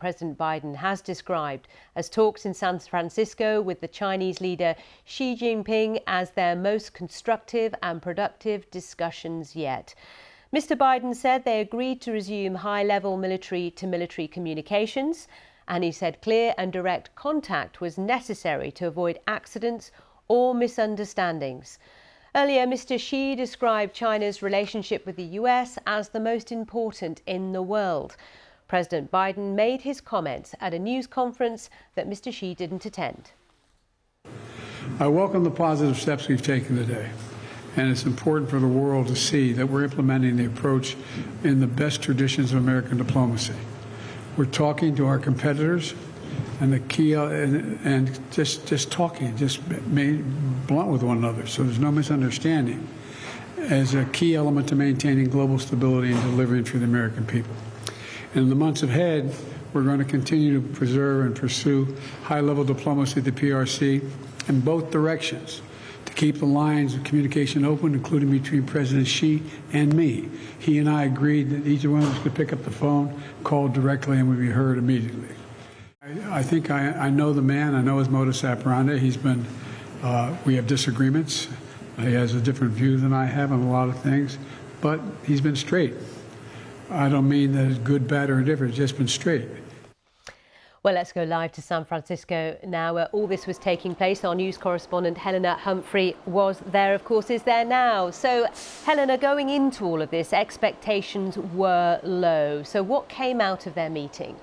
President Biden has described as talks in San Francisco with the Chinese leader Xi Jinping as their most constructive and productive discussions yet. Mr. Biden said they agreed to resume high level military to military communications, and he said clear and direct contact was necessary to avoid accidents or misunderstandings. Earlier, Mr. Xi described China's relationship with the US as the most important in the world. President Biden made his comments at a news conference that Mr. Xi didn't attend. I welcome the positive steps we've taken today, and it's important for the world to see that we're implementing the approach in the best traditions of American diplomacy. We're talking to our competitors and the key and, and just just talking, just made blunt with one another, so there's no misunderstanding, as a key element to maintaining global stability and delivering for the American people. In the months ahead, we're going to continue to preserve and pursue high-level diplomacy at the PRC in both directions to keep the lines of communication open, including between President Xi and me. He and I agreed that each one of us could pick up the phone, call directly, and we'd be heard immediately. I, think I, I, know the man. I know his modus operandi. He's been. Uh, we have disagreements. He has a different view than I have on a lot of things, but he's been straight. I don't mean that it's good, bad, or indifferent. It's just been straight. Well, let's go live to San Francisco now, where all this was taking place. Our news correspondent Helena Humphrey was there, of course, is there now. So, Helena, going into all of this, expectations were low. So, what came out of their meeting?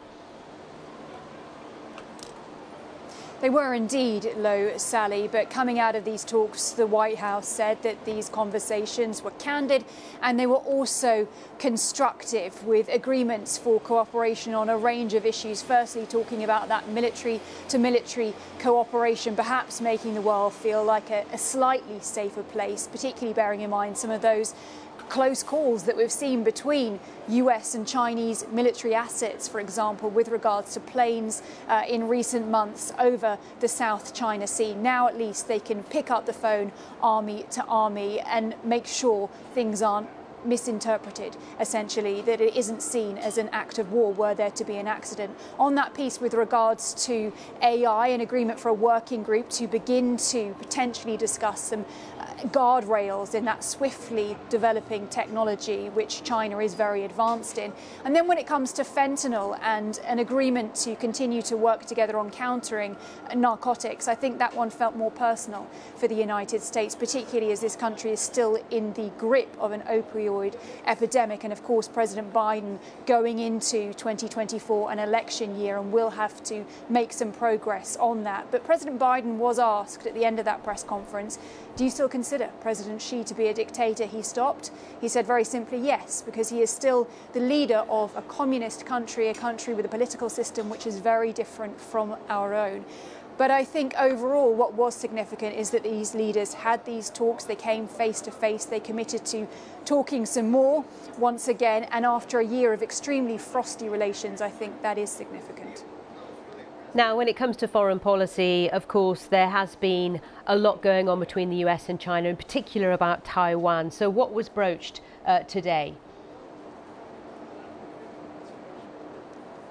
They were indeed low, Sally, but coming out of these talks, the White House said that these conversations were candid and they were also constructive with agreements for cooperation on a range of issues. Firstly, talking about that military to military cooperation, perhaps making the world feel like a, a slightly safer place, particularly bearing in mind some of those close calls that we've seen between US and Chinese military assets, for example, with regards to planes uh, in recent months over the South China Sea. Now, at least, they can pick up the phone army to army and make sure things aren't misinterpreted, essentially, that it isn't seen as an act of war were there to be an accident. On that piece, with regards to AI, an agreement for a working group to begin to potentially discuss some guardrails in that swiftly developing technology, which China is very advanced in. And then when it comes to fentanyl and an agreement to continue to work together on countering narcotics, I think that one felt more personal for the United States, particularly as this country is still in the grip of an opioid epidemic. And of course, President Biden going into 2024, an election year, and will have to make some progress on that. But President Biden was asked at the end of that press conference, do you still consider President Xi to be a dictator? He stopped. He said very simply yes, because he is still the leader of a communist country, a country with a political system which is very different from our own. But I think overall, what was significant is that these leaders had these talks, they came face to face, they committed to talking some more once again, and after a year of extremely frosty relations, I think that is significant. Now, when it comes to foreign policy, of course, there has been a lot going on between the US and China, in particular about Taiwan. So, what was broached uh, today?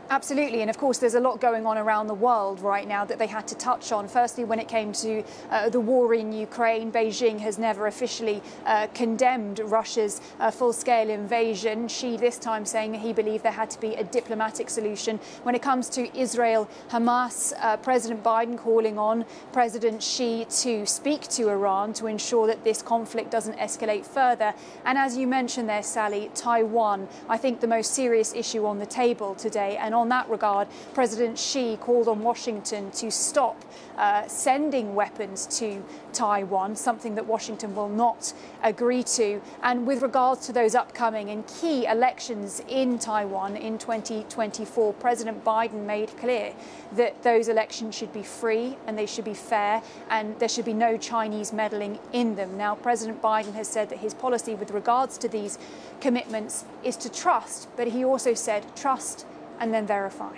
Absolutely, and of course, there's a lot going on around the world right now that they had to touch on. Firstly, when it came to uh, the war in Ukraine, Beijing has never officially uh, condemned Russia's uh, full scale invasion. Xi, this time, saying he believed there had to be a diplomatic solution. When it comes to Israel Hamas, uh, President Biden calling on President Xi to speak to Iran to ensure that this conflict doesn't escalate further. And as you mentioned there, Sally, Taiwan, I think the most serious issue on the table today. And on that regard, President Xi called on Washington to stop uh, sending weapons to Taiwan, something that Washington will not agree to. And with regards to those upcoming and key elections in Taiwan in 2024, President Biden made clear that those elections should be free and they should be fair and there should be no Chinese meddling in them. Now, President Biden has said that his policy with regards to these commitments is to trust, but he also said trust and then verify.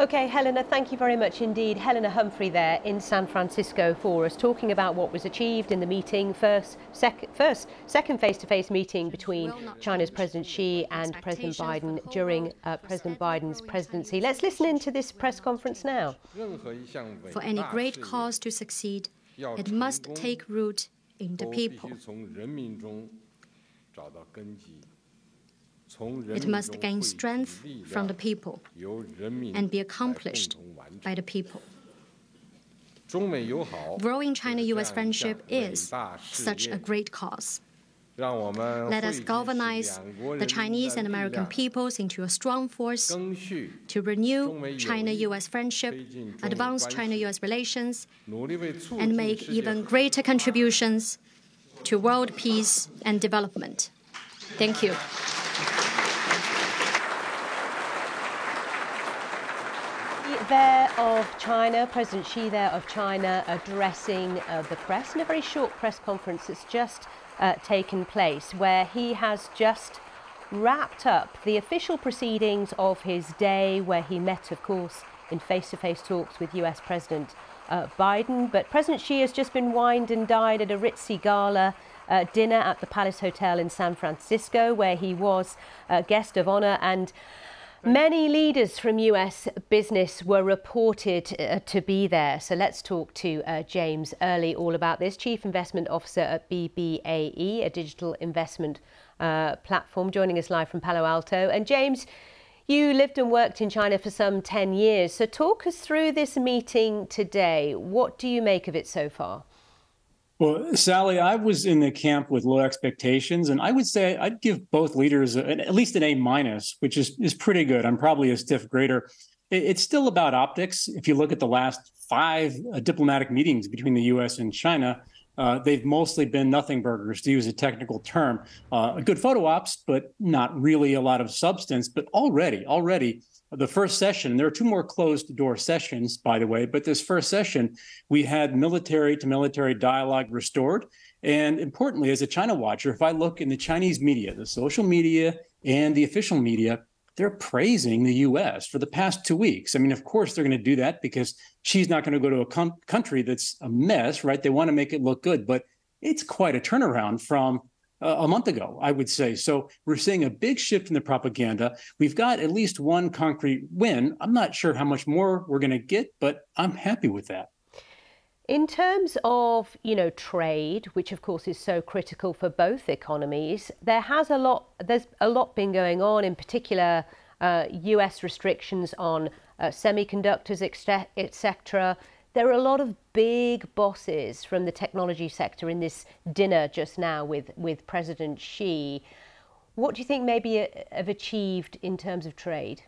Okay, Helena, thank you very much indeed. Helena Humphrey there in San Francisco for us, talking about what was achieved in the meeting, first, sec first second face-to-face -face meeting between China's President Xi and President Biden during uh, President Biden's presidency. Let's listen into this press conference now. For any great cause to succeed, it must take root in the people. It must gain strength from the people and be accomplished by the people. Growing China US friendship is such a great cause. Let us galvanize the Chinese and American peoples into a strong force to renew China US friendship, advance China US relations, and make even greater contributions to world peace and development. Thank you. There of China, President Xi there of China addressing uh, the press in a very short press conference that's just uh, taken place where he has just wrapped up the official proceedings of his day where he met, of course, in face-to-face talks with US President uh, Biden. But President Xi has just been wined and dined at a ritzy gala uh, dinner at the Palace Hotel in San Francisco where he was a guest of honor and Many leaders from US business were reported uh, to be there. So let's talk to uh, James Early all about this, Chief Investment Officer at BBAE, a digital investment uh, platform, joining us live from Palo Alto. And James, you lived and worked in China for some 10 years. So talk us through this meeting today. What do you make of it so far? Well, Sally, I was in the camp with low expectations, and I would say I'd give both leaders a, at least an A minus, which is is pretty good. I'm probably a stiff grader. It's still about optics. If you look at the last five uh, diplomatic meetings between the U.S. and China, uh, they've mostly been nothing burgers, to use a technical term. Uh, good photo ops, but not really a lot of substance. But already, already, the first session, there are two more closed door sessions, by the way, but this first session, we had military to military dialogue restored. And importantly, as a China watcher, if I look in the Chinese media, the social media and the official media, they're praising the US for the past two weeks. I mean, of course, they're going to do that because Xi's not going to go to a com- country that's a mess, right? They want to make it look good, but it's quite a turnaround from uh, a month ago, I would say. So we're seeing a big shift in the propaganda. We've got at least one concrete win. I'm not sure how much more we're going to get, but I'm happy with that. In terms of, you know, trade, which of course is so critical for both economies, there has a lot, there's a lot been going on, in particular, uh, US restrictions on uh, semiconductors, etc. There are a lot of big bosses from the technology sector in this dinner just now with, with President Xi. What do you think maybe uh, have achieved in terms of trade?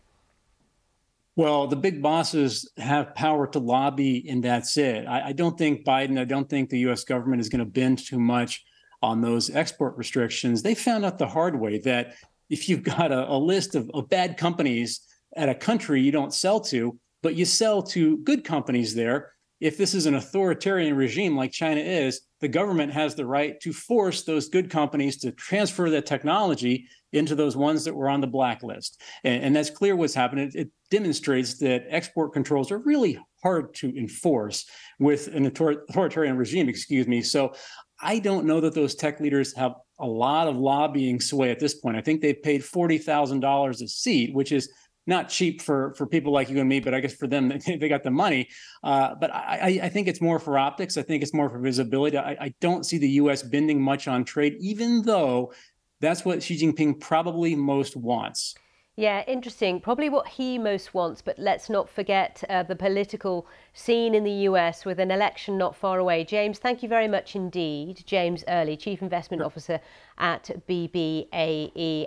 Well, the big bosses have power to lobby, and that's it. I, I don't think Biden, I don't think the US government is going to bend too much on those export restrictions. They found out the hard way that if you've got a, a list of, of bad companies at a country you don't sell to, but you sell to good companies there, if this is an authoritarian regime like China is, the government has the right to force those good companies to transfer that technology into those ones that were on the blacklist. And, and that's clear what's happening. It, it, demonstrates that export controls are really hard to enforce with an authoritarian regime, excuse me. So I don't know that those tech leaders have a lot of lobbying sway at this point. I think they've paid $40,000 a seat, which is not cheap for for people like you and me, but I guess for them they got the money. Uh, but I, I think it's more for optics. I think it's more for visibility. I, I don't see the U.S. bending much on trade, even though that's what Xi Jinping probably most wants. Yeah, interesting. Probably what he most wants, but let's not forget uh, the political scene in the US with an election not far away. James, thank you very much indeed. James Early, Chief Investment Officer at BBAE.